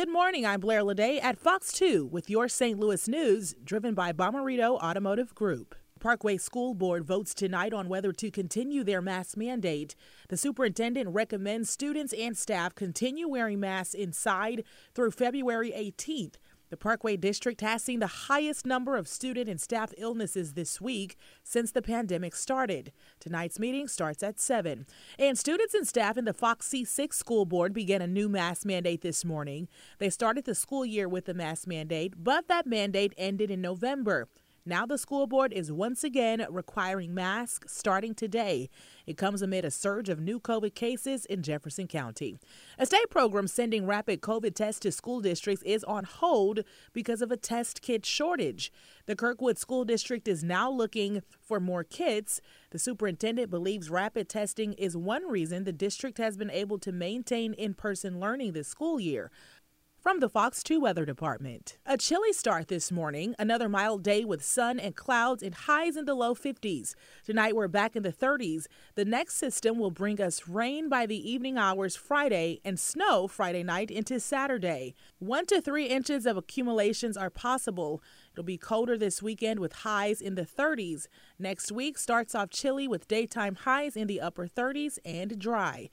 Good morning. I'm Blair Lede at Fox 2 with your St. Louis news, driven by Bomarito Automotive Group. Parkway School Board votes tonight on whether to continue their mask mandate. The superintendent recommends students and staff continue wearing masks inside through February 18th. The Parkway District has seen the highest number of student and staff illnesses this week since the pandemic started. Tonight's meeting starts at 7. And students and staff in the Fox C6 School Board began a new mask mandate this morning. They started the school year with the mask mandate, but that mandate ended in November. Now the school board is once again requiring masks starting today. It comes amid a surge of new COVID cases in Jefferson County. A state program sending rapid COVID tests to school districts is on hold because of a test kit shortage. The Kirkwood School District is now looking for more kits. The superintendent believes rapid testing is one reason the district has been able to maintain in person learning this school year. From the Fox 2 Weather Department. A chilly start this morning, another mild day with sun and clouds and highs in the low 50s. Tonight we're back in the 30s. The next system will bring us rain by the evening hours Friday and snow Friday night into Saturday. One to three inches of accumulations are possible. It'll be colder this weekend with highs in the 30s. Next week starts off chilly with daytime highs in the upper 30s and dry.